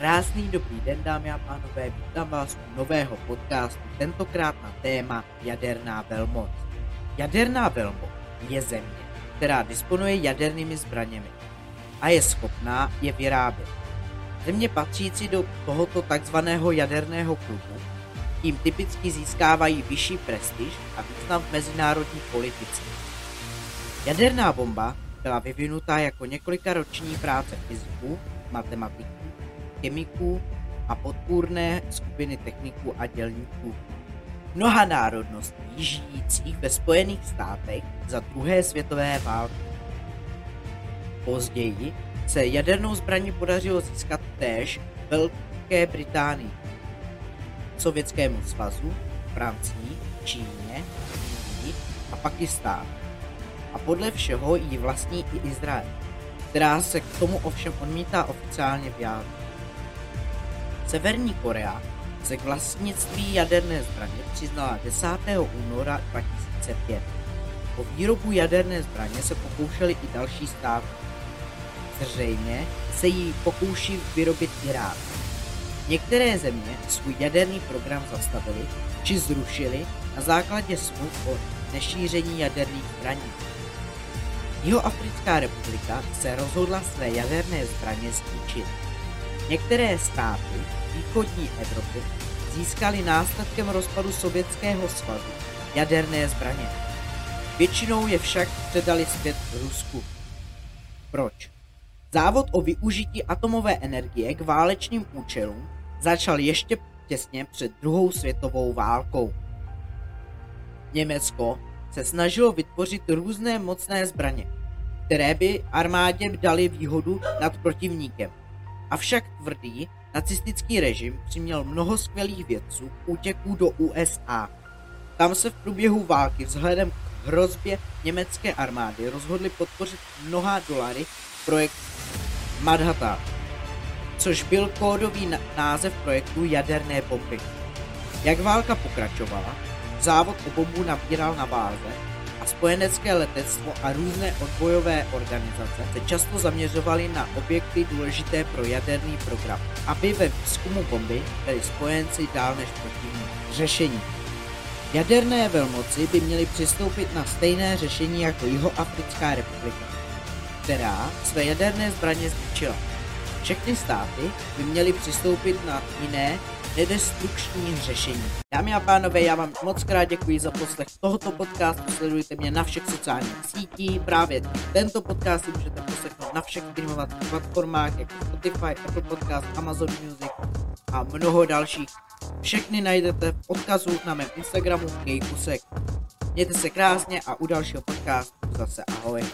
Krásný dobrý den, dámy a pánové, vítám vás u nového podcastu, tentokrát na téma Jaderná velmoc. Jaderná velmoc je země, která disponuje jadernými zbraněmi a je schopná je vyrábět. Země patřící do tohoto takzvaného jaderného klubu tím typicky získávají vyšší prestiž a význam v mezinárodní politice. Jaderná bomba byla vyvinutá jako několika roční práce fyziků, matematiků, chemiků a podpůrné skupiny techniků a dělníků. Mnoha národností žijících ve Spojených státech za druhé světové války. Později se jadernou zbraní podařilo získat též Velké Británii, Sovětskému svazu, Francii, Číně, Indii a Pakistánu. A podle všeho ji vlastní i Izrael, která se k tomu ovšem odmítá oficiálně vyjádřit. Severní Korea se k vlastnictví jaderné zbraně přiznala 10. února 2005. Po výrobu jaderné zbraně se pokoušeli i další státy. Zřejmě se jí pokouší vyrobit Irán. Některé země svůj jaderný program zastavili či zrušili na základě smluv o nešíření jaderných zbraní. Jihoafrická republika se rozhodla své jaderné zbraně zničit. Některé státy východní Evropy získali následkem rozpadu Sovětského svazu jaderné zbraně. Většinou je však předali zpět Rusku. Proč? Závod o využití atomové energie k válečným účelům začal ještě těsně před druhou světovou válkou. Německo se snažilo vytvořit různé mocné zbraně, které by armádě dali výhodu nad protivníkem. Avšak tvrdý nacistický režim přiměl mnoho skvělých vědců k útěků do USA. Tam se v průběhu války vzhledem k hrozbě německé armády rozhodli podpořit mnoha dolary projekt Manhattan, což byl kódový název projektu jaderné bomby. Jak válka pokračovala, závod o bombu nabíral na váze spojenecké letectvo a různé odbojové organizace se často zaměřovaly na objekty důležité pro jaderný program, aby ve výzkumu bomby byli spojenci dál než protivní řešení. Jaderné velmoci by měly přistoupit na stejné řešení jako Jihoafrická republika, která své jaderné zbraně zničila. Všechny státy by měly přistoupit na jiné nedestrukční řešení. Dámy a pánové, já vám moc krát děkuji za poslech tohoto podcastu, sledujte mě na všech sociálních sítích, právě tento podcast si můžete poslechnout na všech streamovacích platformách, jako Spotify, Apple Podcast, Amazon Music a mnoho dalších. Všechny najdete v odkazu na mém Instagramu Kejkusek. Mějte se krásně a u dalšího podcastu zase ahoj.